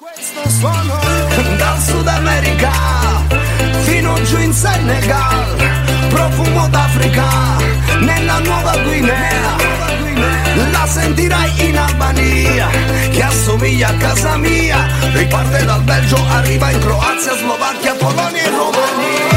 Questo suono dal Sud America fino giù in Senegal, profumo d'Africa nella Nuova Guinea. La sentirai in Albania, che assomiglia a casa mia. Riparte dal Belgio, arriva in Croazia, Slovacchia, Polonia e Romania.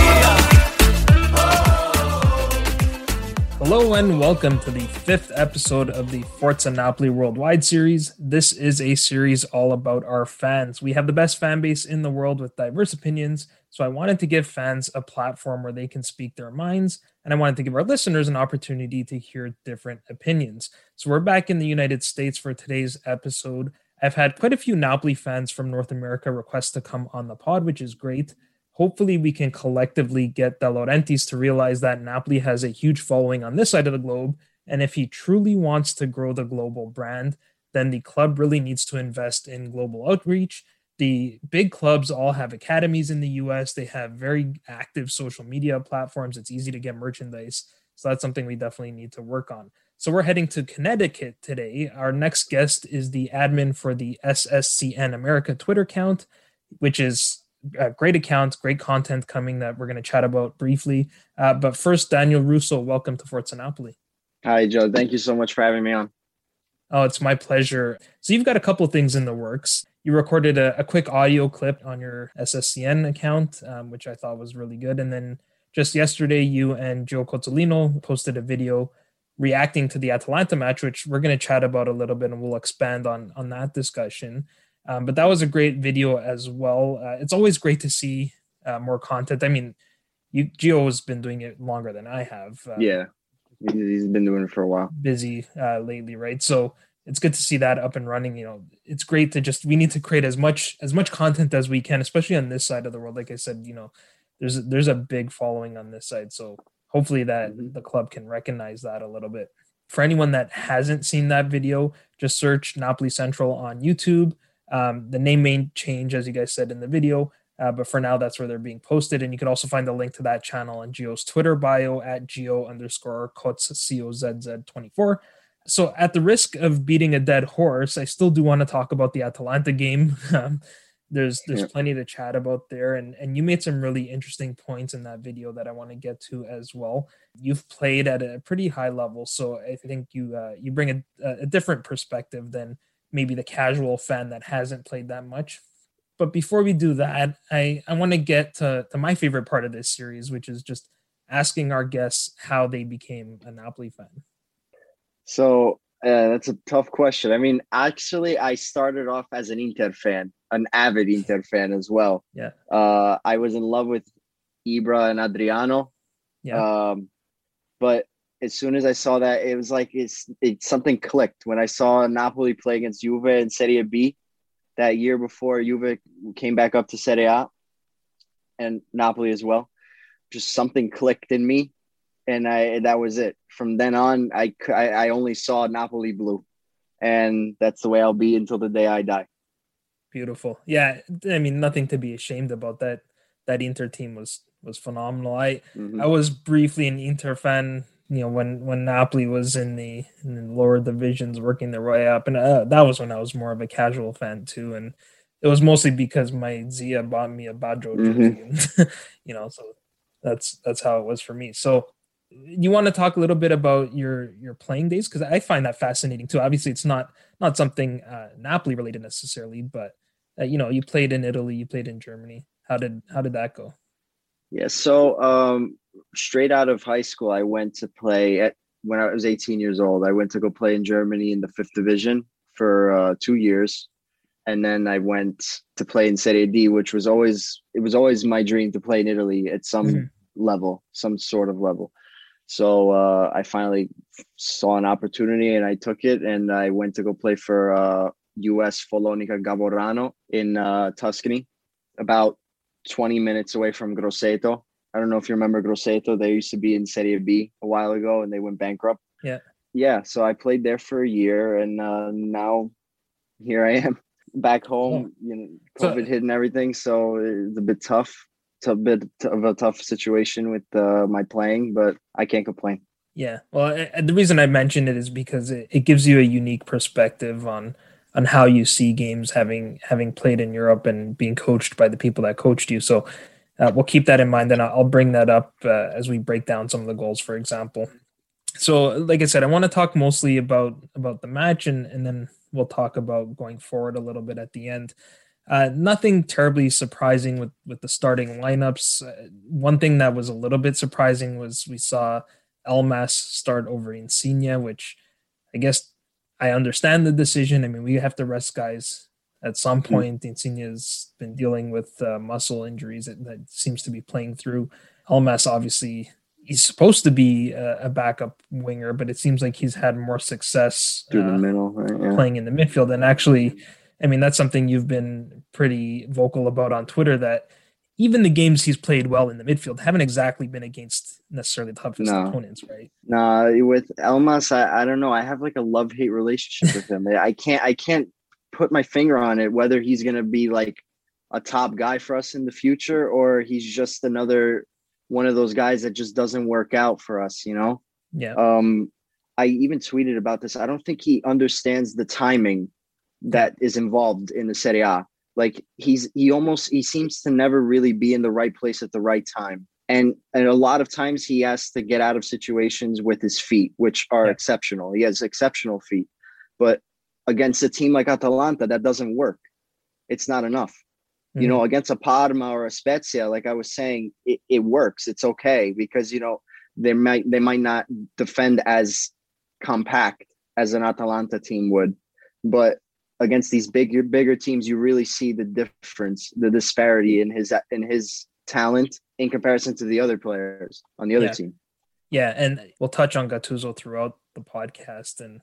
Hello and welcome to the fifth episode of the Forza Napoli Worldwide Series. This is a series all about our fans. We have the best fan base in the world with diverse opinions, so I wanted to give fans a platform where they can speak their minds, and I wanted to give our listeners an opportunity to hear different opinions. So we're back in the United States for today's episode. I've had quite a few Napoli fans from North America request to come on the pod, which is great hopefully we can collectively get De Laurentiis to realize that Napoli has a huge following on this side of the globe. And if he truly wants to grow the global brand, then the club really needs to invest in global outreach. The big clubs all have academies in the US. They have very active social media platforms. It's easy to get merchandise. So that's something we definitely need to work on. So we're heading to Connecticut today. Our next guest is the admin for the SSCN America Twitter account, which is uh, great accounts, great content coming that we're going to chat about briefly. Uh, but first, Daniel Russo, welcome to Forza Napoli. Hi, Joe. Thank you so much for having me on. Oh, it's my pleasure. So you've got a couple things in the works. You recorded a, a quick audio clip on your SSCN account, um, which I thought was really good. And then just yesterday, you and Gio Cozzolino posted a video reacting to the Atalanta match, which we're going to chat about a little bit, and we'll expand on on that discussion. Um, but that was a great video as well. Uh, it's always great to see uh, more content. I mean, you Gio has been doing it longer than I have. Uh, yeah, he's been doing it for a while. Busy uh, lately, right? So it's good to see that up and running. You know, it's great to just we need to create as much as much content as we can, especially on this side of the world. Like I said, you know, there's there's a big following on this side, so hopefully that mm-hmm. the club can recognize that a little bit. For anyone that hasn't seen that video, just search Napoli Central on YouTube um, the name may change, as you guys said in the video, uh, but for now, that's where they're being posted. And you can also find the link to that channel on Gio's Twitter bio at geo underscore Cozz, C-O-Z-Z-24. So at the risk of beating a dead horse, I still do want to talk about the Atalanta game. Um, there's there's yeah. plenty to chat about there and and you made some really interesting points in that video that I want to get to as well. You've played at a pretty high level, so I think you uh, you bring a, a different perspective than maybe the casual fan that hasn't played that much. But before we do that, I, I want to get to, to my favorite part of this series, which is just asking our guests how they became a Napoli fan. So uh, that's a tough question. I mean, actually, I started off as an Inter fan, an avid Inter fan as well. Yeah. Uh, I was in love with Ibra and Adriano. Yeah. Um, but as soon as I saw that, it was like it's it something clicked when I saw Napoli play against Juve in Serie B that year before Juve came back up to Serie A and Napoli as well. Just something clicked in me, and I that was it. From then on, I I, I only saw Napoli blue, and that's the way I'll be until the day I die. Beautiful. Yeah, I mean nothing to be ashamed about. That that Inter team was was phenomenal. I mm-hmm. I was briefly an Inter fan you know when when Napoli was in the, in the lower divisions working their way up and uh, that was when I was more of a casual fan too and it was mostly because my Zia bought me a Baggio mm-hmm. jersey you know so that's that's how it was for me so you want to talk a little bit about your your playing days because I find that fascinating too obviously it's not not something uh, Napoli related necessarily but uh, you know, you played in Italy, you played in Germany. How did how did that go? Yeah, so um, straight out of high school, I went to play at when I was 18 years old. I went to go play in Germany in the fifth division for uh, two years, and then I went to play in Serie D, which was always it was always my dream to play in Italy at some mm-hmm. level, some sort of level. So uh, I finally saw an opportunity and I took it, and I went to go play for uh, U.S. Follonica Gavorrano in uh, Tuscany, about 20 minutes away from Grosseto. I don't know if you remember Grosseto. They used to be in Serie B a while ago, and they went bankrupt. Yeah, yeah. So I played there for a year, and uh, now here I am back home. You know, COVID so, hit and everything, so it's a bit tough. It's a bit of a tough situation with uh, my playing, but I can't complain. Yeah, well, the reason I mentioned it is because it, it gives you a unique perspective on on how you see games having having played in Europe and being coached by the people that coached you. So uh, we'll keep that in mind, and I'll bring that up uh, as we break down some of the goals, for example. So, like I said, I want to talk mostly about about the match, and and then we'll talk about going forward a little bit at the end. Uh, nothing terribly surprising with with the starting lineups. Uh, one thing that was a little bit surprising was we saw Elmas start over Insigne, which I guess I understand the decision. I mean, we have to rest guys at some hmm. point. Insigne's been dealing with uh, muscle injuries that, that, seems to be playing through. Elmas, obviously, he's supposed to be a, a, backup winger, but it seems like he's had more success through uh, the middle, right? yeah. playing in the midfield. And actually, I mean, that's something you've been pretty vocal about on Twitter that even the games he's played well in the midfield haven't exactly been against necessarily the toughest no. opponents, right? No, with Elmas, I, I don't know. I have like a love hate relationship with him. I can't I can't put my finger on it whether he's gonna be like a top guy for us in the future or he's just another one of those guys that just doesn't work out for us, you know? Yeah. Um I even tweeted about this. I don't think he understands the timing that is involved in the Serie A like he's he almost he seems to never really be in the right place at the right time and and a lot of times he has to get out of situations with his feet which are yeah. exceptional he has exceptional feet but against a team like atalanta that doesn't work it's not enough mm-hmm. you know against a parma or a spezia like i was saying it, it works it's okay because you know they might they might not defend as compact as an atalanta team would but against these bigger bigger teams, you really see the difference, the disparity in his in his talent in comparison to the other players on the other yeah. team. Yeah, and we'll touch on Gattuso throughout the podcast, and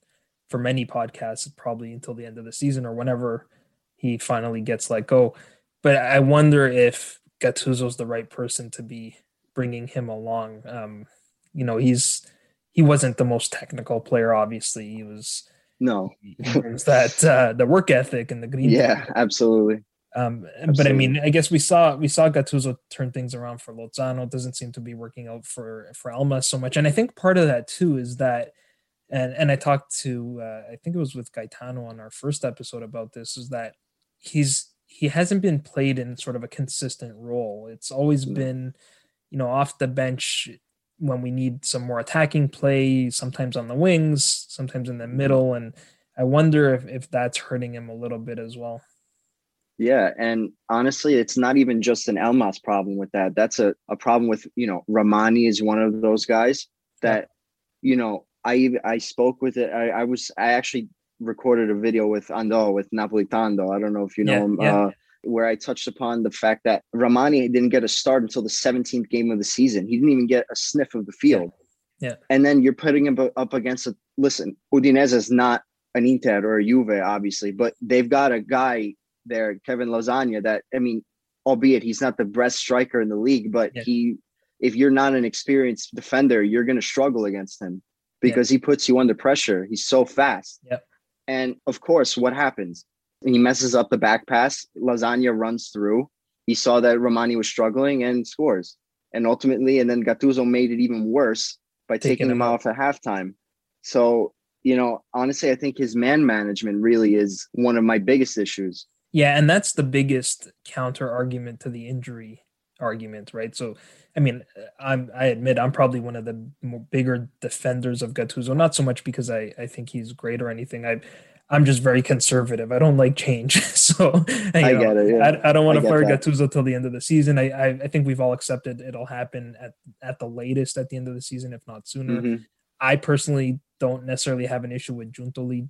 for many podcasts, probably until the end of the season or whenever he finally gets let go. But I wonder if Gattuso's the right person to be bringing him along. Um, you know, he's he wasn't the most technical player. Obviously, he was no, is that uh, the work ethic and the green. Yeah, absolutely. Um, absolutely. but I mean, I guess we saw we saw Gattuso turn things around for Lozano. It doesn't seem to be working out for for Elmas so much, and I think part of that too is that, and and I talked to uh, I think it was with Gaetano on our first episode about this is that he's he hasn't been played in sort of a consistent role. It's always mm. been, you know, off the bench when we need some more attacking play, sometimes on the wings, sometimes in the middle. And I wonder if, if that's hurting him a little bit as well. Yeah. And honestly, it's not even just an Elmas problem with that. That's a, a problem with, you know, Rrahmani is one of those guys that, you know, I I spoke with it. I, I was I actually recorded a video with Ando with Napolitano. I don't know if you know yeah, him. Yeah. Uh, where I touched upon the fact that Rrahmani didn't get a start until the 17th game of the season. He didn't even get a sniff of the field. Yeah. And then you're putting him up against a listen, Udinese is not an Inter or a Juve, obviously, but they've got a guy there, Kevin Lasagna, that I mean, albeit he's not the best striker in the league, but yeah. he if you're not an experienced defender, you're gonna struggle against him because yeah. he puts you under pressure. He's so fast. Yep. And of course, what happens? He messes up the back pass. Lasagna runs through. He saw that Rrahmani was struggling and scores. And ultimately, and then Gattuso made it even worse by taking, taking him off at halftime. So, you know, honestly, I think his man management really is one of my biggest issues. Yeah, and that's the biggest counter argument to the injury argument, right? So, I mean, I'm I admit I'm probably one of the bigger defenders of Gattuso, not so much because I I think he's great or anything. I I'm just very conservative. I don't like change, so I get it. Yeah. I, I don't want to fire that. Gattuso till the end of the season. I, I I think we've all accepted it'll happen at at the latest at the end of the season, if not sooner. Mhm. I personally don't necessarily have an issue with Giuntoli.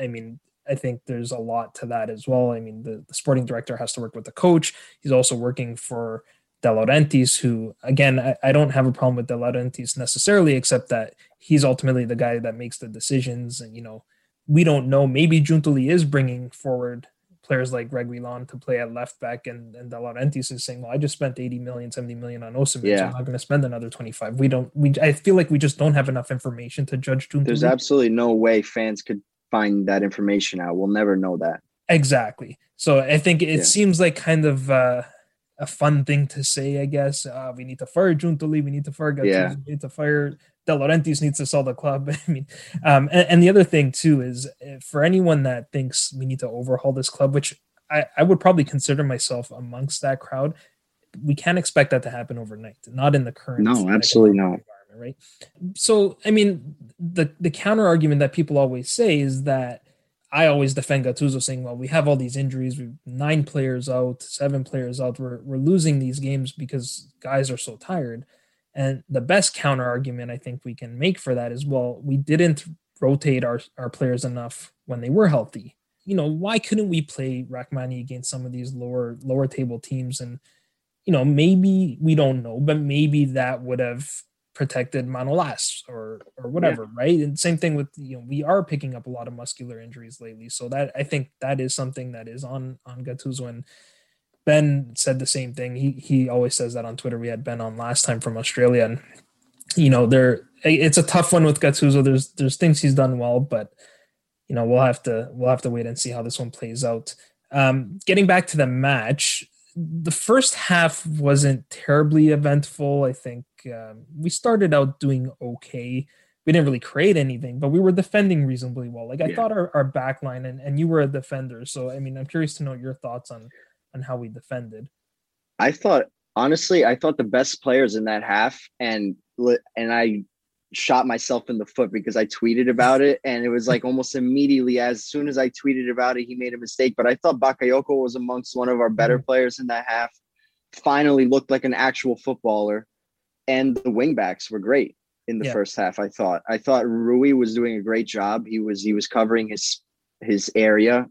I mean, I think there's a lot to that as well. I mean, the, the sporting director has to work with the coach. He's also working for De Laurentiis, who, again, I, I don't have a problem with De Laurentiis necessarily, except that he's ultimately the guy that makes the decisions. And, you know, we don't know. Maybe Giuntoli is bringing forward players like Greg Reguilon to play at left back, and, and De Laurentiis is saying, well, I just spent 80 million, 70 million on Osimhen, so I'm not going to spend another 25. We don't, we, I feel like we just don't have enough information to judge. There's absolutely no way fans could find that information out. We'll never know that. Exactly. So I think it Yeah. seems like kind of uh, a fun thing to say, I guess. Uh, we need to fire Giuntoli. We need to fire Gattuso. Yeah. We need to fire De Laurentiis needs to sell the club. I mean, um, and, and the other thing too is uh, for anyone that thinks we need to overhaul this club, which I, I would probably consider myself amongst that crowd. We can't expect that to happen overnight, not in the current No, absolutely not. Right? So, I mean, the the counter argument that people always say is that I always defend Gattuso, saying, "Well, we have all these injuries. We've nine players out, seven players out. We're we're losing these games because guys are so tired." And the best counter argument I think we can make for that is, well, we didn't rotate our our players enough when they were healthy. You know, why couldn't we play Rrahmani against some of these lower lower table teams? And you know, maybe we don't know, but maybe that would have protected Manolas or or whatever, right? And same thing with you know we are picking up a lot of muscular injuries lately, so that I think that is something that is on on Gattuso. And Ben said the same thing. He he always says that on Twitter. We had Ben on last time from Australia, and you know there it's a tough one with Gattuso. There's there's things he's done well, but you know we'll have to we'll have to wait and see how this one plays out. Um, getting back to the match, the first half wasn't terribly eventful. I think um, we started out doing okay. We didn't really create anything, but we were defending reasonably well. Like I Yeah. thought our, our back line and, and you were a defender. So I mean I'm curious to know your thoughts on on how we defended. I thought honestly, I thought the best players in that half, and and I shot myself in the foot because I tweeted about it, and it was like almost immediately as soon as I tweeted about it, he made a mistake. But I thought Bakayoko was amongst one of our better players in that half. Finally, looked like an actual footballer, and the wingbacks were great in the Yeah. first half. I thought. I thought Rui was doing a great job. He was he was covering his his area,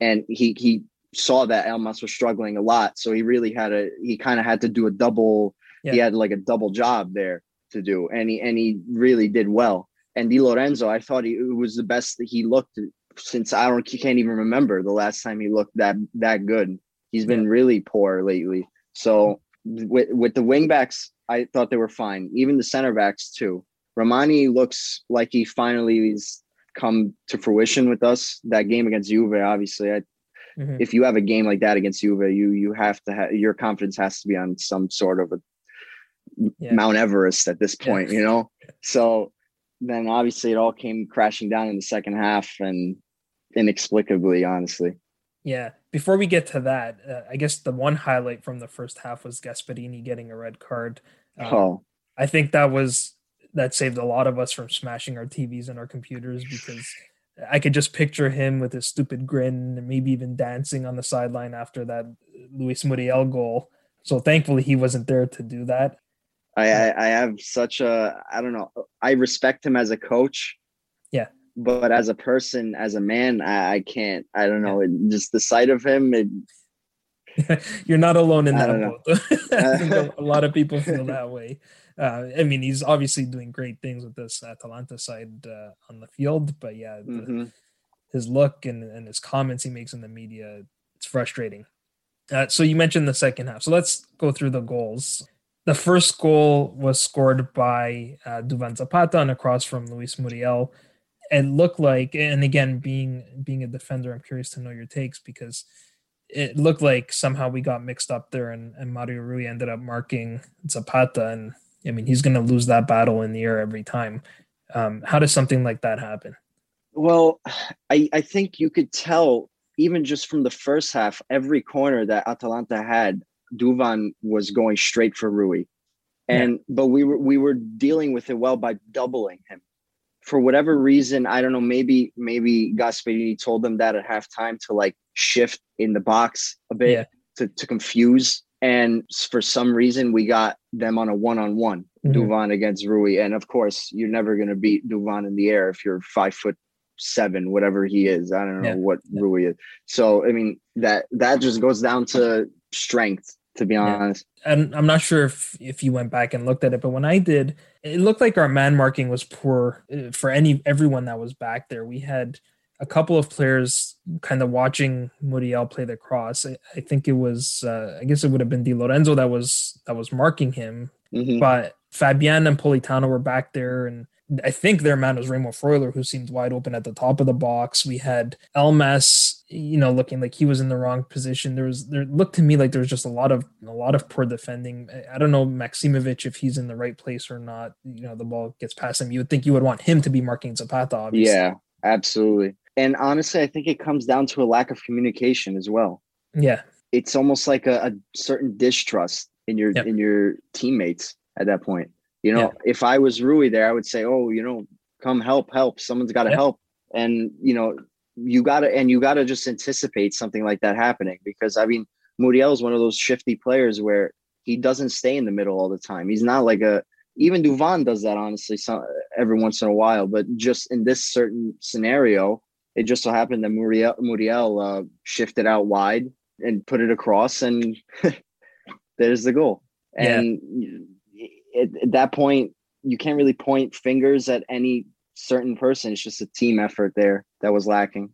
and he he saw that Elmas was struggling a lot. So he really had a he kind of had to do a double. He had like a double job there to do, and he and he really did well. And Di Lorenzo, I thought he was the best that he looked since I don't he can't even remember the last time he looked that that good. He's been really poor lately. So with with the wingbacks, I thought they were fine. Even the center backs too. Rrahmani looks like he finally is come to fruition with us. That game against Juve, obviously, I Mhm. if you have a game like that against Juve, you you have to have your confidence has to be on some sort of a Yeah. Mount Everest at this Yeah. point, you know. So then obviously it all came crashing down in the second half and inexplicably, honestly. Yeah. Before we get to that, uh, I guess the one highlight from the first half was Gasperini getting a red card. Um, oh, I think that was that saved a lot of us from smashing our TVs and our computers because I could just picture him with his stupid grin and maybe even dancing on the sideline after that Luis Muriel goal. So thankfully he wasn't there to do that. I, I I have such a I don't know. I respect him as a coach. But as a person, as a man, I, I can't. I don't know. It, just the sight of him, it, You're not alone in that don't know. boat. I think a- a lot of people feel that way. Uh, I mean, he's obviously doing great things with this Atalanta side uh, on the field, but yeah, the, mhm. his look and, and his comments he makes in the media, it's frustrating. Uh, so you mentioned the second half. So let's go through the goals. The first goal was scored by uh, Duvan Zapata and across from Luis Muriel. It looked like, and again, being being a defender, I'm curious to know your takes because it looked like somehow we got mixed up there, and, and Mario Rui ended up marking Zapata, and I mean he's going to lose that battle in the air every time. Um, how does something like that happen? Well, I, I think you could tell even just from the first half, every corner that Atalanta had, Duvan was going straight for Rui. And but we were we were dealing with it well by doubling him for whatever reason, I don't know, maybe maybe Gasperini told them that at halftime to like shift in the box a bit Yeah. to, to confuse. And for some reason, we got them on a one on one. Duvan against Rui. And of course, you're never going to beat Duvan in the air if you're five foot seven, whatever he is. I don't know Yeah. what Yeah. Rui is. So, I mean, that that just goes down to strength, to be Yeah. honest. and I'm not sure if if you went back and looked at it, but when I did, it looked like our man marking was poor uh, for any everyone that was back there. We had a couple of players kind of watching Muriel play the cross. I, I think it was uh, I guess it would have been Di Lorenzo that was that was marking him, Mhm. but Fabian and Politano were back there and I think their man was Remo Freuler, who seemed wide open at the top of the box. We had Elmas, you know, looking like he was in the wrong position. There was there looked to me like there was just a lot of a lot of poor defending. I- I don't know Maksimović if he's in the right place or not. You know, the ball gets past him. You would think you would want him to be marking Zapata, obviously. Yeah, absolutely. And honestly, I think it comes down to a lack of communication as well. Yeah. It's almost like a, a certain distrust in your Yep. in your teammates at that point. You know, Yeah. if I was Rui there, I would say, "Oh, you know, come help, help. Someone's got to Yep. help." And you know, you got to and you got to just anticipate something like that happening because I mean, Muriel is one of those shifty players where he doesn't stay in the middle all the time. He's not like a even Duvan does that honestly some, every once in a while, but just in this certain scenario, it just so happened that Muriel Muriel uh, shifted out wide and put it across, and there's the goal. Yeah. At, at that point, you can't really point fingers at any certain person. It's just a team effort there that was lacking.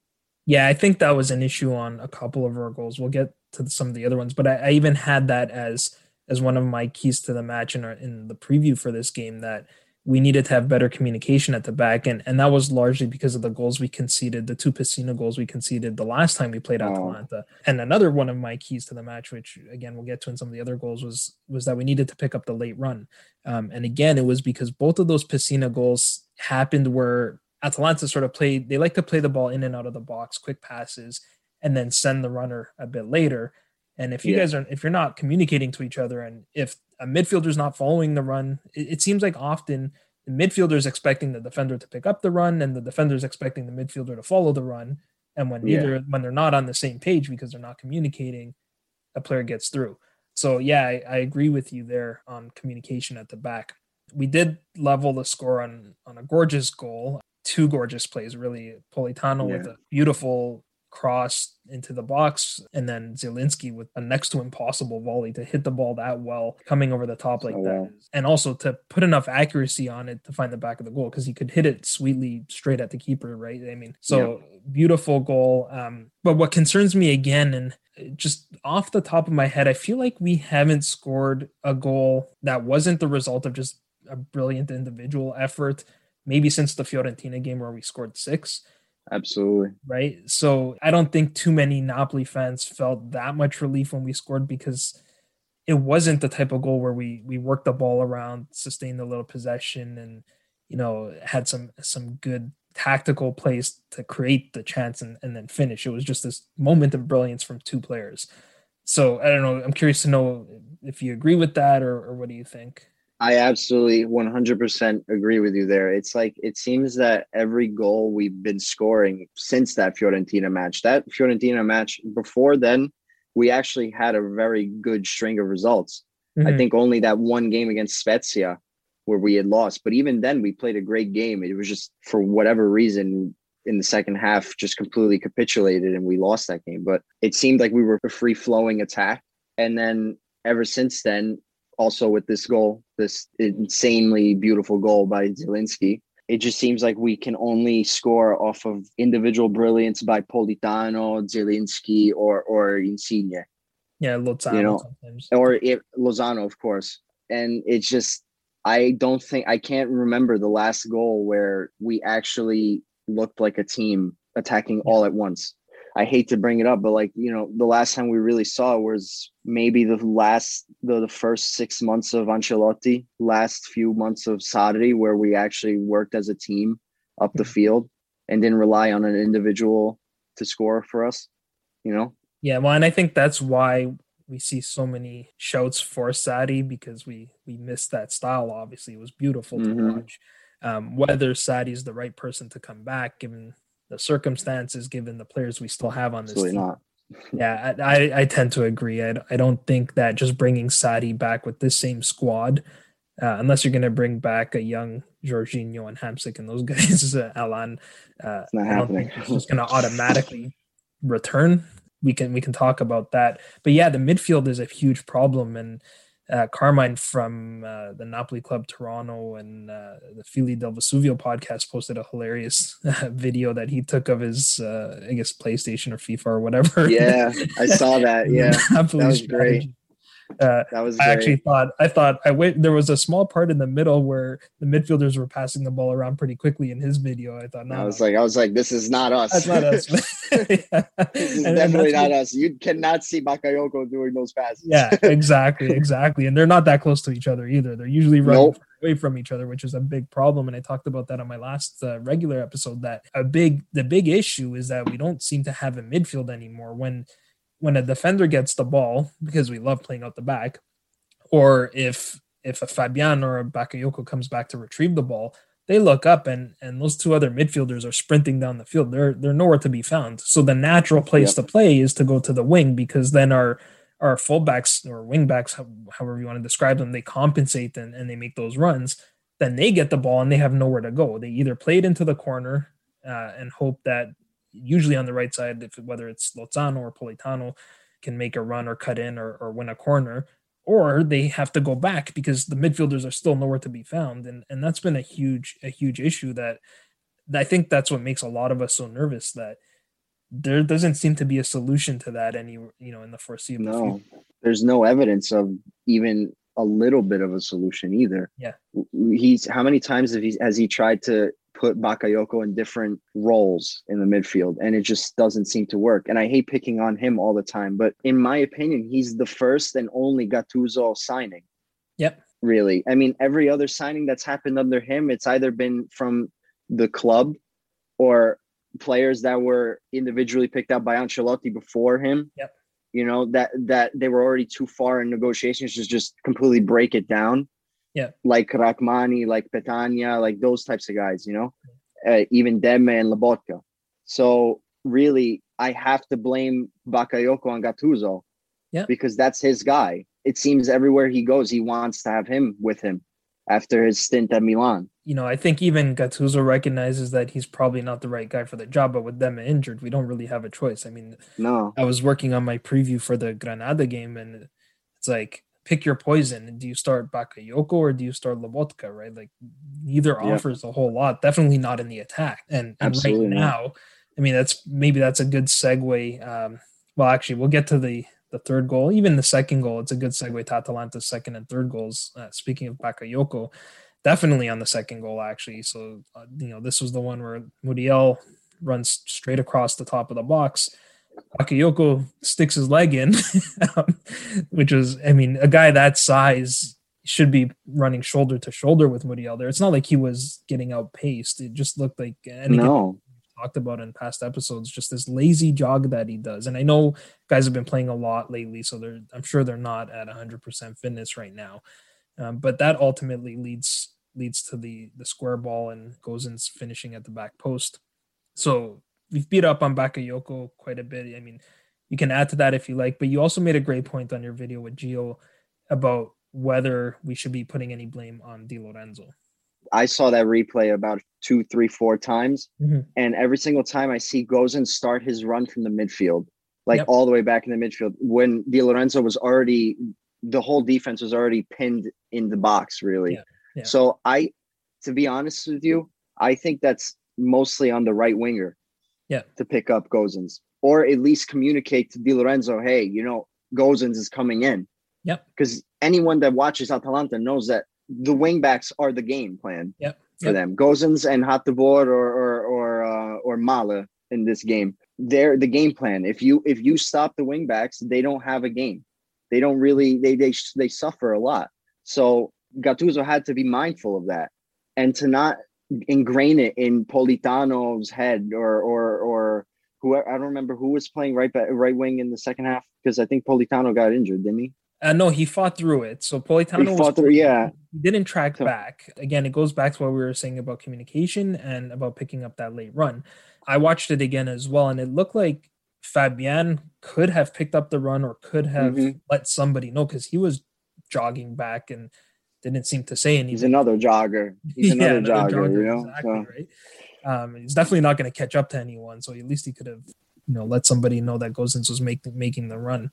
Yeah, I think that was an issue on a couple of our goals. We'll get to some of the other ones, but I, I even had that as as one of my keys to the match in our, in the preview for this game that we needed to have better communication at the back, and and that was largely because of the goals we conceded, the two Pessina goals we conceded the last time we played Oh. Atalanta. And another one of my keys to the match, which again we'll get to in some of the other goals, was was that we needed to pick up the late run. Um, and again, it was because both of those Pessina goals happened where Atalanta sort of played, they like to play the ball in and out of the box, quick passes, and then send the runner a bit later. And if you Yeah. guys are, if you're not communicating to each other, and if a midfielder's not following the run, it, it seems like often the midfielder is expecting the defender to pick up the run, and the defender is expecting the midfielder to follow the run. And when Yeah. neither, when they're not on the same page because they're not communicating, a player gets through. So yeah, I, I agree with you there on communication at the back. We did level the score on on a gorgeous goal, two gorgeous plays really. Politano with a beautiful cross into the box, and then Zielinski with a next to impossible volley to hit the ball that well, coming over the top like So that, well. and also to put enough accuracy on it to find the back of the goal because he could hit it sweetly straight at the keeper, right? I mean, so beautiful goal. Um, but what concerns me again, and just off the top of my head, I feel like we haven't scored a goal that wasn't the result of just a brilliant individual effort. Maybe since the Fiorentina game where we scored six, Absolutely. right? So I don't think too many Napoli fans felt that much relief when we scored because it wasn't the type of goal where we we worked the ball around, sustained a little possession, and you know had some some good tactical plays to create the chance and, and then finish. It was just this moment of brilliance from two players. So I don't know. I'm curious to know if you agree with that or, or what do you think? I absolutely 100% agree with you there. It's like it seems that every goal we've been scoring since that Fiorentina match, that Fiorentina match before then, we actually had a very good string of results. I Mhm. think only that one game against Spezia where we had lost, but even then we played a great game. It was just for whatever reason in the second half just completely capitulated and we lost that game. But it seemed like we were a free flowing attack. And then ever since then, also with this goal, this insanely beautiful goal by Zielinski, it just seems like we can only score off of individual brilliance by Politano, Zielinski, or or Insigne Yeah, Lozano you know, sometimes. or if Lozano, of course. And it's just, I don't think I can't remember the last goal where we actually looked like a team attacking all at once. I hate to bring it up, but like you know, the last time we really saw was maybe the last the, the first six months of Ancelotti, last few months of Sarri, where we actually worked as a team up the field and didn't rely on an individual to score for us. You know, Yeah, well, and I think that's why we see so many shouts for Sarri because we we missed that style. Obviously, it was beautiful to watch. Um, whether Sarri's the right person to come back, given the circumstances, given the players we still have on this Absolutely team. not. Yeah, I, I, tend to agree. I, I don't think that just bringing Sarri back with this same squad, uh, unless you're going to bring back a young Jorginho and Hamsik and those guys, uh, Allan, uh, not I don't happening. think it's just going to automatically return. We can we can talk about that, but yeah, the midfield is a huge problem, and uh, Carmine from uh, the Napoli club Toronto and uh, the Fili del Vesuvio podcast posted a hilarious video that he took of his, uh, I guess, PlayStation or FIFA or whatever. Yeah, I saw that. Yeah, that was strategy. Uh, that was. I Great. actually thought I thought I wait. There was a small part in the middle where the midfielders were passing the ball around pretty quickly in his video. I thought, no, I was like, I was like, this is not us. that's not us. Yeah. this is And- definitely not us. You cannot see Bakayoko doing those passes. yeah, exactly, exactly. And they're not that close to each other either. They're usually running Nope. away from each other, which is a big problem. And I talked about that on my last uh, regular episode. That a big, the big issue is that we don't seem to have a midfield anymore. When when a defender gets the ball, because we love playing out the back, or if if a Fabian or a Bakayoko comes back to retrieve the ball, they look up and and those two other midfielders are sprinting down the field. They're they're nowhere to be found. So the natural place Yep. to play is to go to the wing because then our our fullbacks or wingbacks, however you want to describe them, they compensate and, and they make those runs. Then they get the ball and they have nowhere to go. They either play it into the corner uh, and hope that usually on the right side, if whether it's Lozano or Politano can make a run or cut in or, or win a corner, or they have to go back because the midfielders are still nowhere to be found. And and that's been a huge a huge issue that, I think that's what makes a lot of us so nervous that there doesn't seem to be a solution to that any you know in the foreseeable No, future. there's no evidence of even a little bit of a solution either. Yeah. He's how many times have he has he tried to put Bakayoko in different roles in the midfield and it just doesn't seem to work. And I hate picking on him all the time, but in my opinion, he's the first and only Gattuso signing. Yep. Really. I mean, every other signing that's happened under him, it's either been from the club or players that were individually picked up by Ancelotti before him. Yep. You know, that that they were already too far in negotiations to just completely break it down. Yeah. Like Rrahmani, like Petagna, like those types of guys, you know, uh, even Demme and Lobotka. So really, I have to blame Bakayoko on Gattuso. Yeah. Because that's his guy. It seems everywhere he goes, he wants to have him with him after his stint at Milan. You know, I think even Gattuso recognizes that he's probably not the right guy for the job, but with them injured, we don't really have a choice. I mean, No. I was working on my preview for the Granada game, and it's like pick your poison. Do you start Bakayoko or do you start Lobotka? Right, like neither Yeah. offers a whole lot. Definitely not in the attack. And, and right not. now, I mean, that's maybe that's a good segue. Um, well, actually, we'll get to the the third goal, even the second goal. It's a good segue to Atalanta's second and third goals. Uh, speaking of Bakayoko, definitely on the second goal, actually. So uh, you know, this was the one where Muriel runs straight across the top of the box. Bakayoko sticks his leg in, um, which is, I mean, a guy that size should be running shoulder to shoulder with Muriel there. It's not like he was getting outpaced. It just looked like anything No. talked about in past episodes, just this lazy jog that he does. And I know guys have been playing a lot lately, so they're I'm sure they're not at 100% fitness right now. Um, but that ultimately leads leads to the the square ball and goes in finishing at the back post. So we've beat up on Bakayoko quite a bit. I mean, you can add to that if you like, but you also made a great point on your video with Gio about whether we should be putting any blame on Di Lorenzo. I saw that replay about two, three, four times. Mhm. And every single time I see Gosens start his run from the midfield, like Yep. all the way back in the midfield, when Di Lorenzo was already, the whole defense was already pinned in the box, really. Yeah, yeah. So I, to be honest with you, I think that's mostly on the right winger. Yeah. To pick up Gosens or at least communicate to Di Lorenzo, hey, you know, Gosens is coming in. Yep. Because anyone that watches Atalanta knows that the wingbacks are the game plan Yep. for Yep. them. Gosens and Hateboer or or or uh, or Mæhle in this game. They're the game plan. If you if you stop the wingbacks, they don't have a game. They don't really they they they suffer a lot. So Gattuso had to be mindful of that and to not ingrain it in Politano's head or or or whoever I don't remember who was playing right back right wing in the second half because I think Politano got injured, didn't he? Uh, no, he fought through it. So Politano He fought through, yeah. he didn't track So- back. Again, it goes back to what we were saying about communication and about picking up that late run. I watched it again as well, and it looked like Fabian could have picked up the run or could have Mhm. let somebody know because he was jogging back and didn't seem to say anything. He's another jogger. He's another, another jogger, you know. exactly So, right. Um, he's definitely not going to catch up to anyone, so at least he could have, you know, let somebody know that Gosens was making making the run.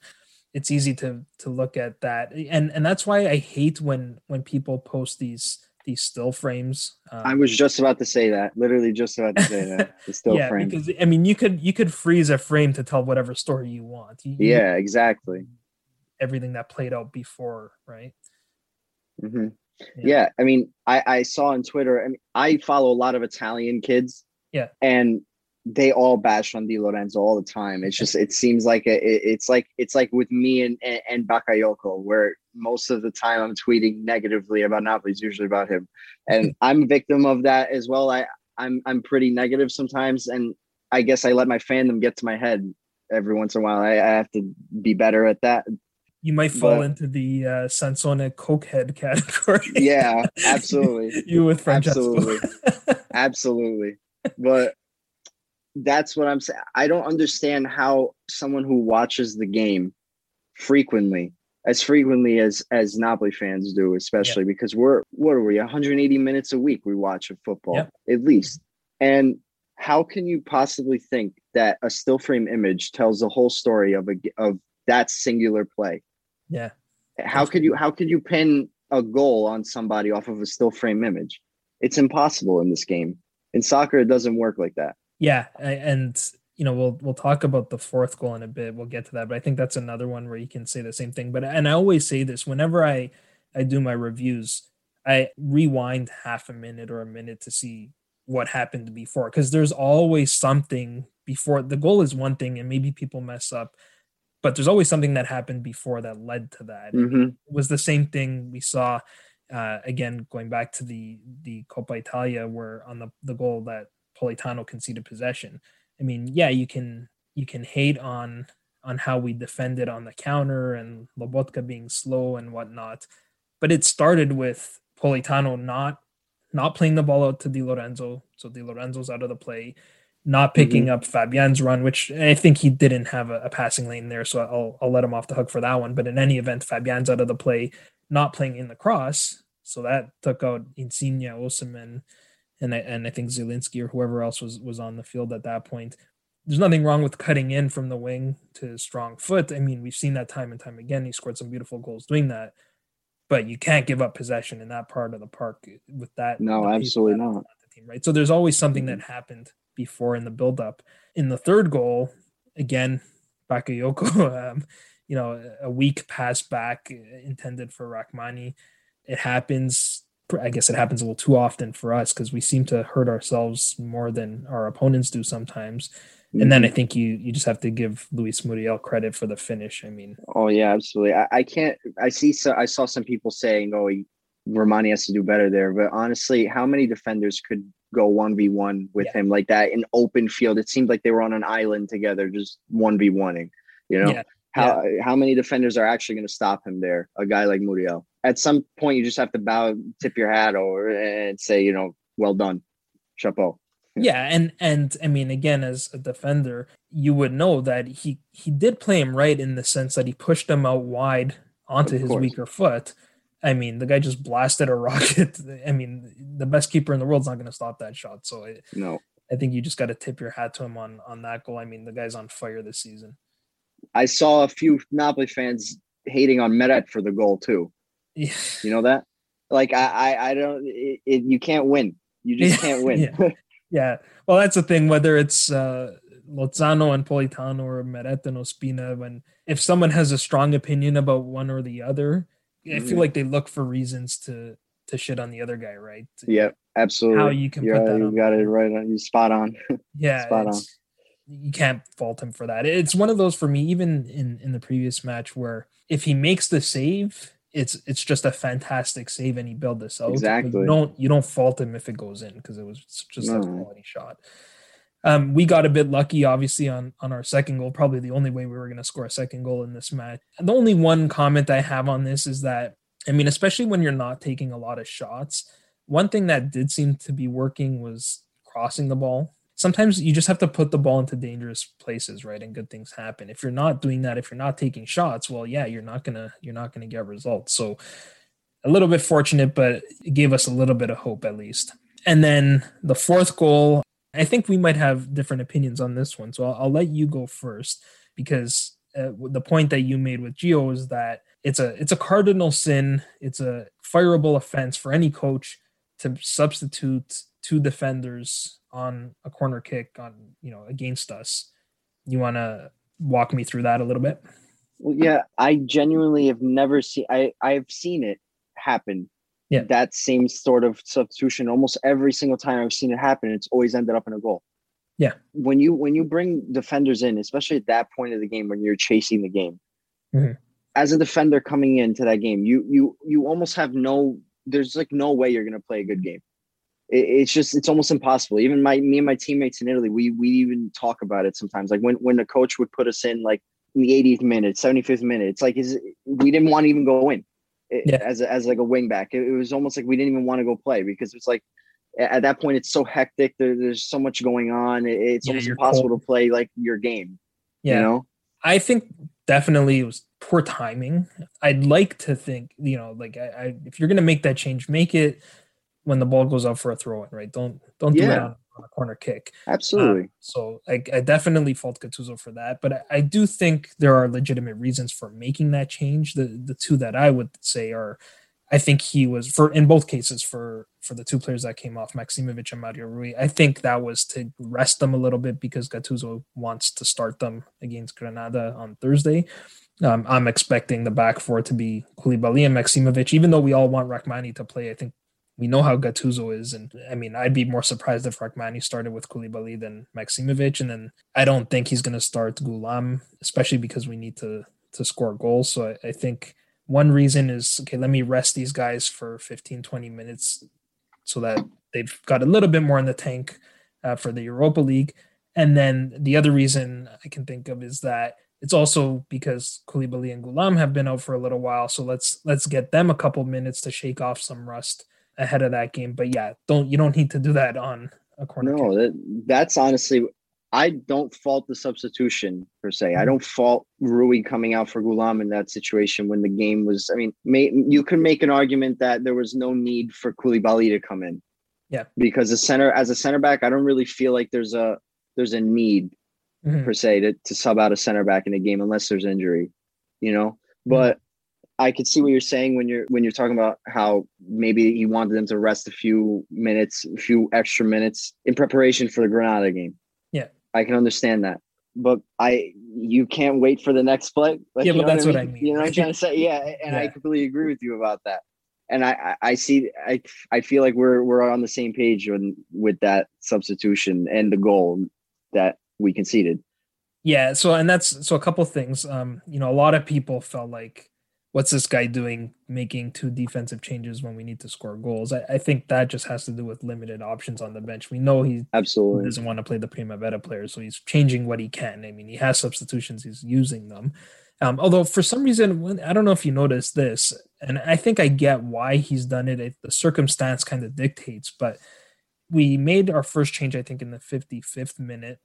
It's easy to to look at that, and and that's why I hate when when people post these these still frames. Um, I was just about to say that. Literally just about to say that. The still yeah, frame. because I mean, you could you could freeze a frame to tell whatever story you want. You- you- Yeah, exactly. everything that played out before, right? Hmm Yeah. Yeah. I mean, I, I saw on Twitter. I mean, I follow a lot of Italian kids. Yeah. and they all bash on Di Lorenzo all the time. It's just it seems like a, it, it's like it's like with me and and, and Bakayoko, where most of the time I'm tweeting negatively about Napoli. It's usually about him, and I'm a victim of that as well. I I'm I'm pretty negative sometimes, and I guess I let my fandom get to my head every once in a while. I, I have to be better at that. You might fall But- into the uh, Sansone cokehead category. Yeah, absolutely. you with Francesco. Absolutely. Absolutely. But that's what I'm saying. I don't understand how someone who watches the game frequently, as frequently as as Napoli fans do, especially because we're what are we, 180 minutes a week we watch of football Yep. at least. And how can you possibly think that a still frame image tells the whole story of a of that singular play? Yeah. How could you how could you pin a goal on somebody off of a still frame image? It's impossible in this game. In soccer, it doesn't work like that. Yeah, and you know we'll we'll talk about the fourth goal in a bit. We'll get to that, but I think that's another one where you can say the same thing. But and I always say this whenever I I do my reviews, I rewind half a minute or a minute to see what happened before because there's always something before the goal is one thing and maybe people mess up but there's always something that happened before that led to that. Hmm it was the same thing we saw uh, again going back to the the Coppa Italia where on the the goal that Politano conceded possession. I mean, yeah, you can you can hate on on how we defended on the counter and Lobotka being slow and whatnot, but it started with Politano not not playing the ball out to Di Lorenzo, so Di Lorenzo's out of the play, not mm-hmm. picking up Fabian's run, which I think he didn't have a, a passing lane there, so I'll I'll let him off the hook for that one. But in any event, Fabian's out of the play, not playing in the cross, so that took out Insigne, Osimhen, and I, and I think Zielinski or whoever else was was on the field at that point. There's nothing wrong with cutting in from the wing to strong foot. I mean, we've seen that time and time again. He scored some beautiful goals doing that, but you can't give up possession in that part of the park with that. No, the pace of absolutely that not. Team, right. So there's always something that mm-hmm. happened before in the buildup. In the third goal, again, Bakayoko, um, you know, a weak pass back uh, intended for Rrahmani. It happens. I guess it happens a little too often for us because we seem to hurt ourselves more than our opponents do sometimes. And then I think you you just have to give Luis Muriel credit for the finish. I mean, Oh yeah, absolutely. I, I can't. I see. So I saw some people saying, "Oh, he, Rrahmani has to do better there." But honestly, how many defenders could go one v one with Yeah. him like that in open field? It seemed like they were on an island together, just one v oneing. You know, Yeah, how how many defenders are actually going to stop him there? A guy like Muriel. At some point, you just have to bow, tip your hat over, and say, you know, well done, chapeau. yeah, and and I mean, again, as a defender, you would know that he he did play him right in the sense that he pushed him out wide onto Of his course. weaker foot. I mean, the guy just blasted a rocket. I mean, the best keeper in the world's not going to stop that shot. So I, No, I think you just got to tip your hat to him on on that goal. I mean, the guy's on fire this season. I saw a few Napoli fans hating on Meret for the goal too. Yeah. You know that? Like I, I, I don't. It, it, you can't win. You just Yeah, can't win. yeah. Yeah. Well, that's the thing, whether it's uh, Lozano and Politano or Meret and Ospina, when if someone has a strong opinion about one or the other, I feel Mhm. like they look for reasons to to shit on the other guy, right? yeah, absolutely. How you can yeah, put that you on got it right on. You spot on. Yeah, Spot on. you can't fault him for that. It's one of those for me, even in in the previous match, where if he makes the save, it's it's just a fantastic save, and he built this out. Exactly. You don't you don't fault him if it goes in because it was just a quality shot. Um, we got a bit lucky, obviously, on on our second goal. Probably the only way we were going to score a second goal in this match. And the only one comment I have on this is that, I mean, especially when you're not taking a lot of shots, one thing that did seem to be working was crossing the ball. Sometimes you just have to put the ball into dangerous places, right? And good things happen. If you're not doing that, if you're not taking shots, well, yeah, you're not gonna you're not gonna get results. So a little bit fortunate, but it gave us a little bit of hope at least. And then the fourth goal, I think we might have different opinions on this one. So I'll, I'll let you go first because uh, the point that you made with Gio is that it's a it's a cardinal sin. It's a fireable offense for any coach to substitute two defenders on a corner kick on you know against us. You want to walk me through that a little bit? Well, yeah, I genuinely have never seen. I I've seen it happen. Yeah. That same sort of substitution almost every single time I've seen it happen, it's always ended up in a goal. Yeah. When you when you bring defenders in, especially at that point of the game when you're chasing the game, mm-hmm. as a defender coming into that game, you you you almost have no. There's like no way you're gonna play a good game. It, it's just it's almost impossible. Even my me and my teammates in Italy, we we even talk about it sometimes. Like when when the coach would put us in like in the 80th minute, 75th minute, it's like is we didn't want to even go in yeah. as a, as like a wing back. It, it, was almost like we didn't even want to go play because it's like at that point it's so hectic. There, there's so much going on. It, it's yeah, almost impossible cold. to play like your game. Yeah, you know. I think definitely it was poor timing. I'd like to think you know like I, I if you're gonna make that change, make it when the ball goes up for a throw in, right? Don't don't do yeah. it on, on, a corner kick. Absolutely. Um, so I, I, definitely fault Gattuso for that, but I, I, do think there are legitimate reasons for making that change. The the two that I would say are, I think he was for in both cases for for the two players that came off, Maksimović and Mario Rui. I think that was to rest them a little bit because Gattuso wants to start them against Granada on Thursday. Um, I'm expecting the back four to be Koulibaly and Maksimović, even though we all want Rrahmani to play. I think we know how Gattuso is, and I mean, I'd be more surprised if Rrahmani started with Koulibaly than Maksimović, and then I don't think he's going to start Ghoulam, especially because we need to to score goals. So I, I, think one reason is okay, let me rest these guys for 15, 20 minutes so that they've got a little bit more in the tank uh, for the Europa League. And then the other reason I can think of is that it's also because Koulibaly and Ghoulam have been out for a little while. So let's let's get them a couple minutes to shake off some rust ahead of that game. But yeah, don't you don't need to do that on a corner. No, that, that's honestly I don't fault the substitution per se. I mm-hmm. don't fault Rui coming out for Ghoulam in that situation when the game was. I mean, may, you could make an argument that there was no need for Koulibaly to come in. Yeah, because the center as a center back, I don't really feel like there's a there's a need mm-hmm. per se to, to sub out a center back in a game unless there's injury, you know. But I could see what you're saying when you're when you're talking about how maybe he wanted them to rest a few minutes, a few extra minutes in preparation for the Granada game. Yeah, I can understand that, but I you can't wait for the next play. Like, yeah, but that's what I, mean? what I mean. You know what I'm trying to say? Yeah, and yeah. I completely agree with you about that. And I, I see I I feel like we're we're on the same page when, with that substitution and the goal that we conceded. Yeah, so and that's so a couple things. Um, you know, a lot of people felt like what's this guy doing making two defensive changes when we need to score goals? I, I, think that just has to do with limited options on the bench. We know he absolutely doesn't want to play the Primavera players, so he's changing what he can. I mean, he has substitutions, he's using them. Um, although for some reason, I don't know if you noticed this, and I think I get why he's done it. it the circumstance kind of dictates, but we made our first change, I think, in the 55th minute,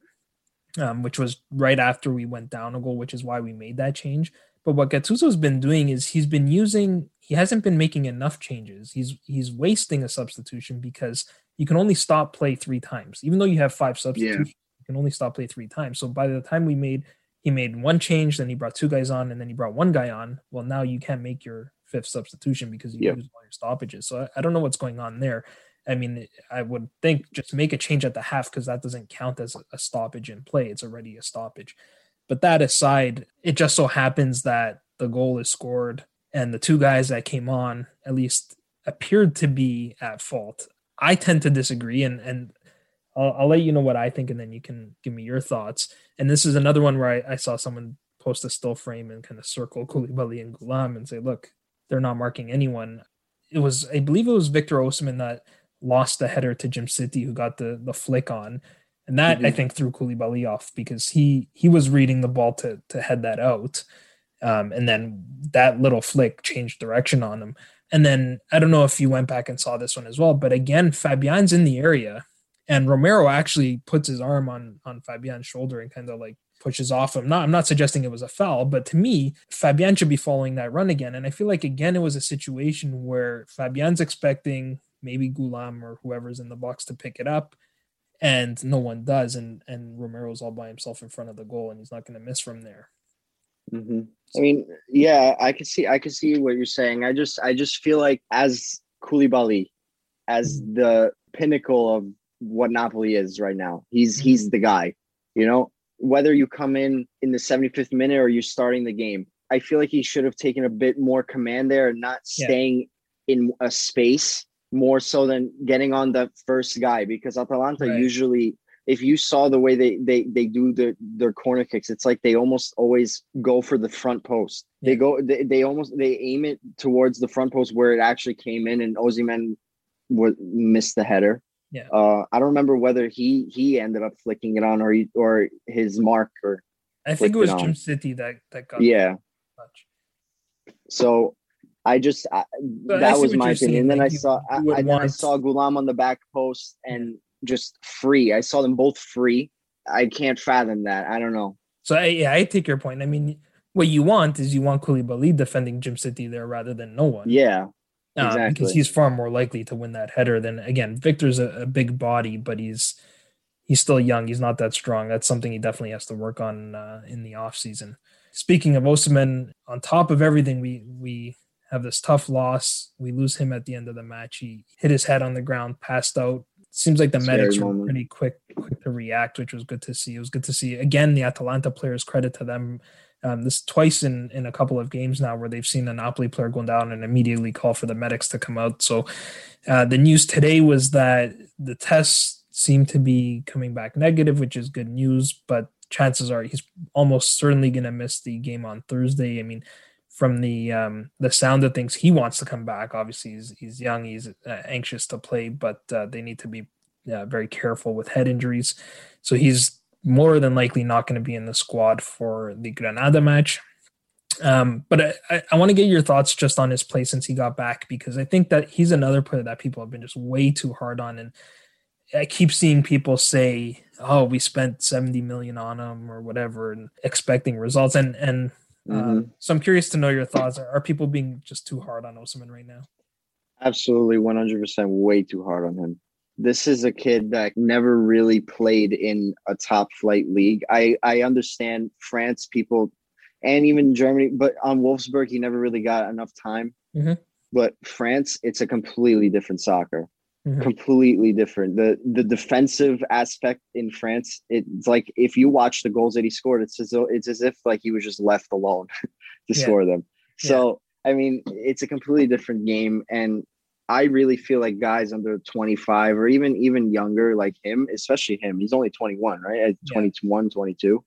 um, which was right after we went down a goal, which is why we made that change. But what Gattuso's been doing is he's been using he hasn't been making enough changes. He's he's wasting a substitution because you can only stop play three times. Even though you have five substitutions, yeah. you can only stop play three times. So by the time we made he made one change, then he brought two guys on, and then he brought one guy on. Well, now you can't make your fifth substitution because you yep. used all your stoppages. So I, I, don't know what's going on there. I mean, I would think just make a change at the half because that doesn't count as a stoppage in play. It's already a stoppage. But that aside, it just so happens that the goal is scored and the two guys that came on at least appeared to be at fault. I tend to disagree and and I'll, I'll let you know what I think and then you can give me your thoughts. And this is another one where I, I saw someone post a still frame and kind of circle Koulibaly and Ghoulam and say, look, they're not marking anyone. It was, I believe it was Victor Osimhen that lost the header to Djimsiti who got the the flick on And that mm-hmm. I think threw Koulibaly off because he he was reading the ball to to head that out. Um, and then that little flick changed direction on him. And then I don't know if you went back and saw this one as well, but again, Fabian's in the area and Romero actually puts his arm on on Fabian's shoulder and kind of like pushes off him. Not I'm not suggesting it was a foul, but to me, Fabian should be following that run again. And I feel like again it was a situation where Fabian's expecting maybe Ghoulam or whoever's in the box to pick it up, and no one does, and and Romero's all by himself in front of the goal, and he's not going to miss from there. Mm-hmm. I mean, yeah, I can see, I can see what you're saying. I just, I just feel like as Koulibaly, as mm-hmm. the pinnacle of what Napoli is right now, he's mm-hmm. he's the guy. You know, whether you come in in the 75th minute or you're starting the game, I feel like he should have taken a bit more command there and not staying yeah. in a space more so than getting on the first guy because Atalanta right. usually if you saw the way they they they do their their corner kicks it's like they almost always go for the front post. Yeah. they go they, they almost they aim it towards the front post where it actually came in and Osimhen would miss the header. Yeah. Uh i don't remember whether he he ended up flicking it on or he, or his mark or i think it was Djimsiti that that got yeah. so I just I, that I was my opinion. And then I saw I, I, then I saw Ghoulam on the back post and just free. I saw them both free. I can't fathom that. I don't know. So I, yeah, I take your point. I mean, what you want is you want Koulibaly defending Djimsiti there rather than no one. Yeah, uh, exactly. because he's far more likely to win that header than again. Victor's a, a, big body, but he's he's still young. He's not that strong. That's something he definitely has to work on uh, in the off season. Speaking of Osimhen, on top of everything, we we have this tough loss. We lose him at the end of the match. He hit his head on the ground, passed out. Seems like the Scary medics were pretty quick, quick to react, which was good to see. It was good to see. Again, the Atalanta players, credit to them. Um, this twice in in a couple of games now where they've seen the Napoli player going down and immediately call for the medics to come out. So uh, the news today was that the tests seem to be coming back negative, which is good news. But chances are he's almost certainly going to miss the game on Thursday. I mean, from the um, the sound of things, he wants to come back. Obviously, he's he's young, he's uh, anxious to play, but uh, they need to be uh, very careful with head injuries. So he's more than likely not going to be in the squad for the Granada match. Um, but I, I want to get your thoughts just on his play since he got back because I think that he's another player that people have been just way too hard on, and I keep seeing people say, "Oh, we spent seventy million on him" or whatever, and expecting results. And and mm-hmm. Um, so I'm curious to know your thoughts. Are, are people being just too hard on Osimhen right now? Absolutely, 100% way too hard on him. This is a kid that never really played in a top flight league. I, I understand France people and even Germany, but on Wolfsburg, he never really got enough time. Mm-hmm. But France, it's a completely different soccer mm-hmm. completely different. The the defensive aspect in France, it's like if you watch the goals that he scored, it's as though it's as if like he was just left alone to yeah. score them. So yeah. I mean, it's a completely different game, and I really feel like guys under 25 or even even younger like him, especially him, he's only 21, right? At yeah. 21, 22.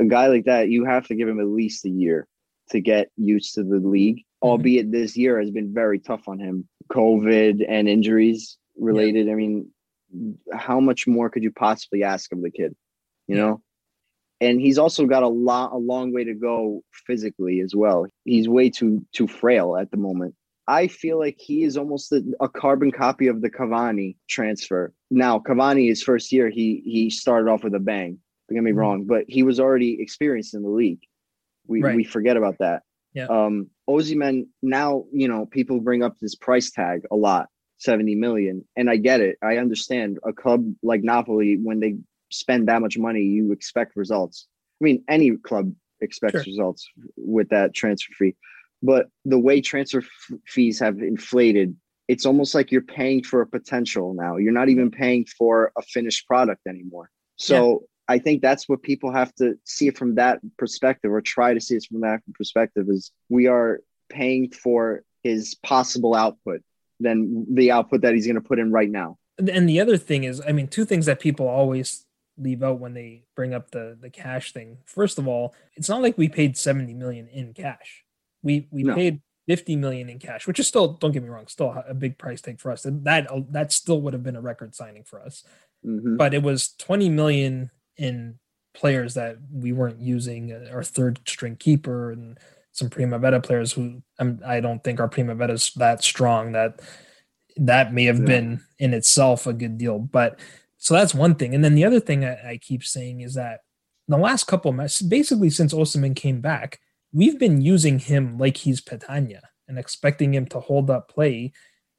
A guy like that, you have to give him at least a year to get used to the league. Mm-hmm. Albeit this year has been very tough on him. COVID and injuries related. Yeah. I mean, how much more could you possibly ask of the kid? You yeah. know? And he's also got a lot a long way to go physically as well. He's way too too frail at the moment. I feel like he is almost a, a carbon copy of the Cavani transfer. Now, Cavani, his first year, he he started off with a bang. Don't get me mm-hmm. wrong, but he was already experienced in the league. We right. we forget about that. Yeah. Um, Osimhen now, you know, people bring up this price tag a lot. 70 million. And I get it. I understand a club like Napoli, when they spend that much money, you expect results. I mean, any club expects sure. results with that transfer fee. But the way transfer f- fees have inflated, it's almost like you're paying for a potential now. You're not even paying for a finished product anymore. So. I think that's what people have to see from that perspective or try to see it from that perspective is we are paying for his possible output than the output that he's going to put in right now. And the other thing is, I mean, two things that people always leave out when they bring up the the cash thing. First of all, it's not like we paid 70 million in cash. We we no. paid 50 million in cash, which is still don't get me wrong, still a big price tag for us. And that that still would have been a record signing for us. Mhm. but it was 20 million in players that we weren't using uh, our third string keeper and some prima primavera players who um, i don't think our primavera is that strong that that may have Yeah. been in itself a good deal but so that's one thing and then the other thing i, I keep saying is that the last couple of matches basically since Osimhen came back we've been using him like he's Petagna and expecting him to hold up play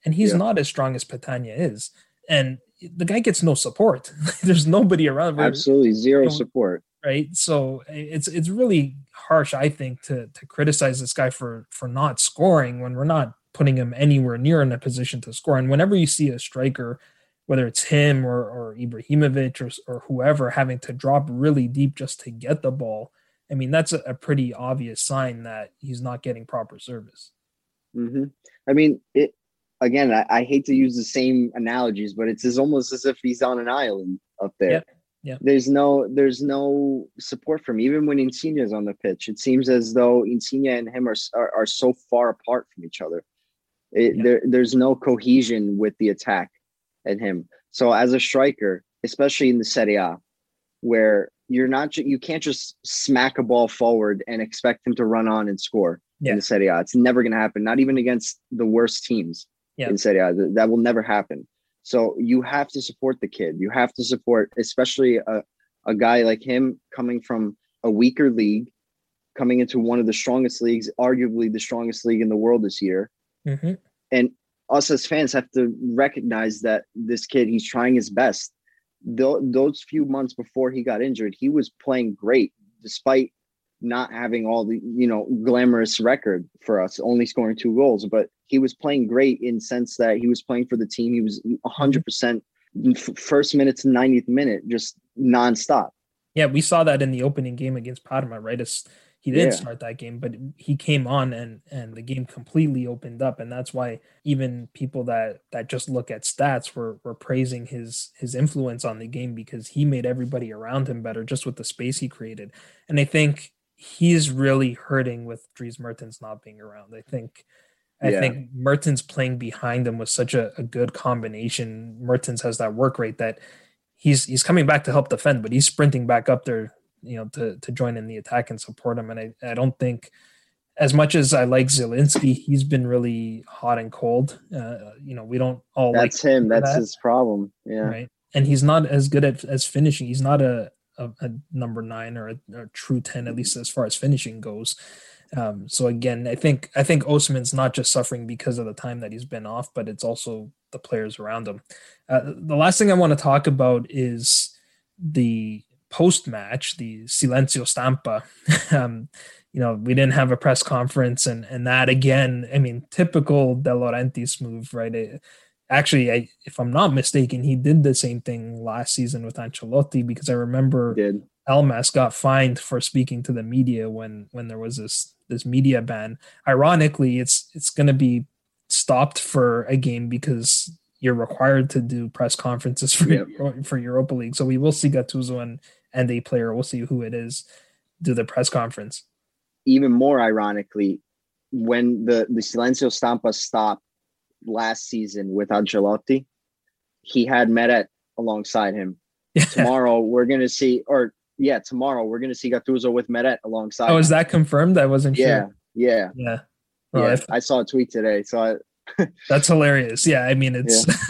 and he's Yeah. not as strong as Petagna is and the guy gets no support. There's nobody around, Absolutely zero you know, support. right? So it's it's really harsh, I think, to to criticize this guy for for not scoring when we're not putting him anywhere near in a position to score. And whenever you see a striker, whether it's him or or Ibrahimovic or or whoever having to drop really deep just to get the ball, I mean that's a, a pretty obvious sign that he's not getting proper service. hmm I mean, it again. I, I hate to use the same analogies, but it's as almost as if he's on an island up there. Yeah, yeah. There's no, there's no support from him. even when Insigne is on the pitch. It seems as though Insigne and him are are, are so far apart from each other. It. There, there's no cohesion with the attack and him. So as a striker, especially in the Serie A, where you're not, you can't just smack a ball forward and expect him to run on and score Yeah. in the Serie A. It's never going to happen. Not even against the worst teams Yeah. in Serie A. That, will never happen. So you have to support the kid. You have to support, especially a, a guy like him coming from a weaker league, coming into one of the strongest leagues, arguably the strongest league in the world this year. Mhm. And us as fans have to recognize that this kid, he's trying his best. Tho- those few months before he got injured, he was playing great despite not having all the you know glamorous record for us, only scoring two goals. But he was playing great in sense that he was playing for the team. He was 100 percent first minute to 90th minute, just nonstop. Yeah, we saw that in the opening game against Parma, right? It's, he didn't Yeah. start that game, but he came on and and the game completely opened up, and that's why even people that that just look at stats were were praising his his influence on the game because he made everybody around him better just with the space he created, and I think he's really hurting with Dries Mertens not being around. I think. I Yeah. think Mertens playing behind him was such a, a good combination. Mertens has that work rate that he's he's coming back to help defend, but he's sprinting back up there, you know, to to join in the attack and support him. And I, I don't think as much as I like Zielinski, he's been really hot and cold. Uh, you know, we don't all That's like him. that, That's his problem. Yeah. right. And he's not as good at as finishing. He's not a a, a number nine or a, a true ten, at least as far as finishing goes. Um, so again, I think I think Osimhen's not just suffering because of the time that he's been off, but it's also the players around him. Uh, the last thing I want to talk about is the post match, the silenzio stampa. um, you know, we didn't have a press conference, and and that again, I mean, typical De Laurentiis move, right? It, actually, I, if I'm not mistaken, he did the same thing last season with Ancelotti because I remember Elmas got fined for speaking to the media when when there was this this media ban. Ironically, it's it's going to be stopped for a game because you're required to do press conferences for for Europa League. So we will see Gattuso and and a player. We'll see who it is do the press conference. Even more ironically, when the the Silenzio Stampa stopped last season with Ancelotti, he had Meret alongside him. Tomorrow we're gonna see, or yeah, tomorrow we're gonna see Gattuso with Meret alongside. oh, is that confirmed? I wasn't Yeah, sure. yeah, Yeah. Well, yeah. if- I saw a tweet today, so I, That's hilarious. Yeah, I mean it's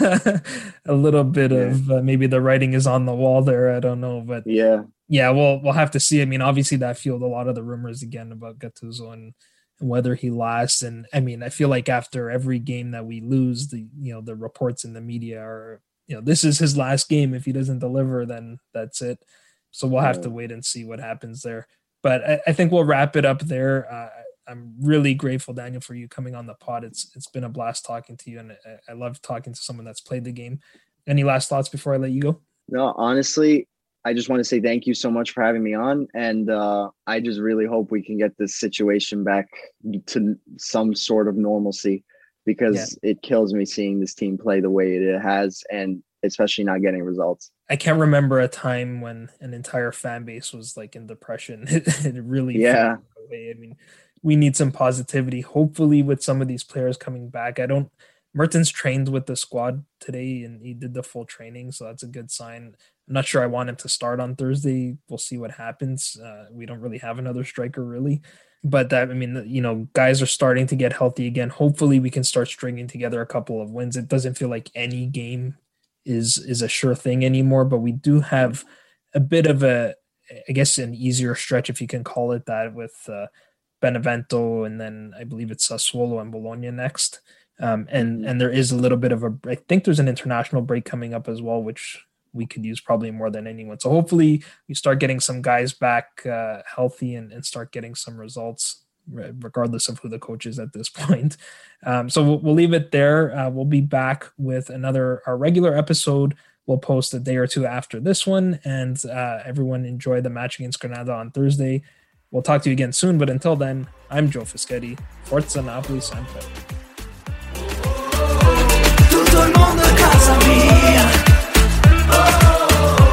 a little bit of uh, maybe the writing is on the wall there. I don't know, but yeah, yeah, we'll we'll have to see. I mean, obviously that fueled a lot of the rumors again about Gattuso and, and whether he lasts. And I mean, I feel like after every game that we lose, the you know the reports in the media are you know this is his last game. If he doesn't deliver, then that's it. So we'll have to wait and see what happens there. But I, I think we'll wrap it up there. Uh, I'm really grateful, Daniel, for you coming on the pod. It's it's been a blast talking to you, and I, I love talking to someone that's played the game. Any last thoughts before I let you go? no, honestly, I just want to say thank you so much for having me on, and uh, I just really hope we can get this situation back to some sort of normalcy because it kills me seeing this team play the way it has, and especially not getting results. I can't remember a time when an entire fan base was like in depression. It, it really Yeah. I mean, we need some positivity. Hopefully, with some of these players coming back, I don't Mertens trained with the squad today and he did the full training, so that's a good sign. I'm not sure I want him to start on Thursday. We'll see what happens. Uh, we don't really have another striker really, but that I mean, you know, guys are starting to get healthy again. Hopefully, we can start stringing together a couple of wins. It doesn't feel like any game is is a sure thing anymore, but we do have a bit of a, I guess, an easier stretch if you can call it that with. Uh, Benevento, and then I believe it's Sassuolo and Bologna next. Um, and mm-hmm. and there is a little bit of a I think there's an international break coming up as well, which we could use probably more than anyone. So hopefully we start getting some guys back uh, healthy and, and start getting some results, regardless of who the coach is at this point. Um, so we'll, we'll, leave it there. Uh, we'll be back with another our regular episode. We'll post a day or two after this one, and uh, everyone enjoy the match against Granada on Thursday. We'll talk to you again soon, but until then, I'm Joe Fischetti. Forza Napoli sempre. Tutto il mondo è casa mia,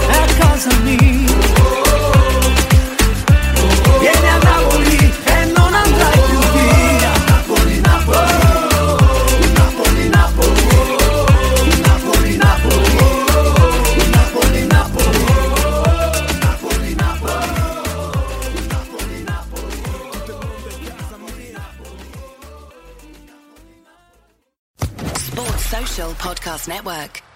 è casa mia. Podcast Network.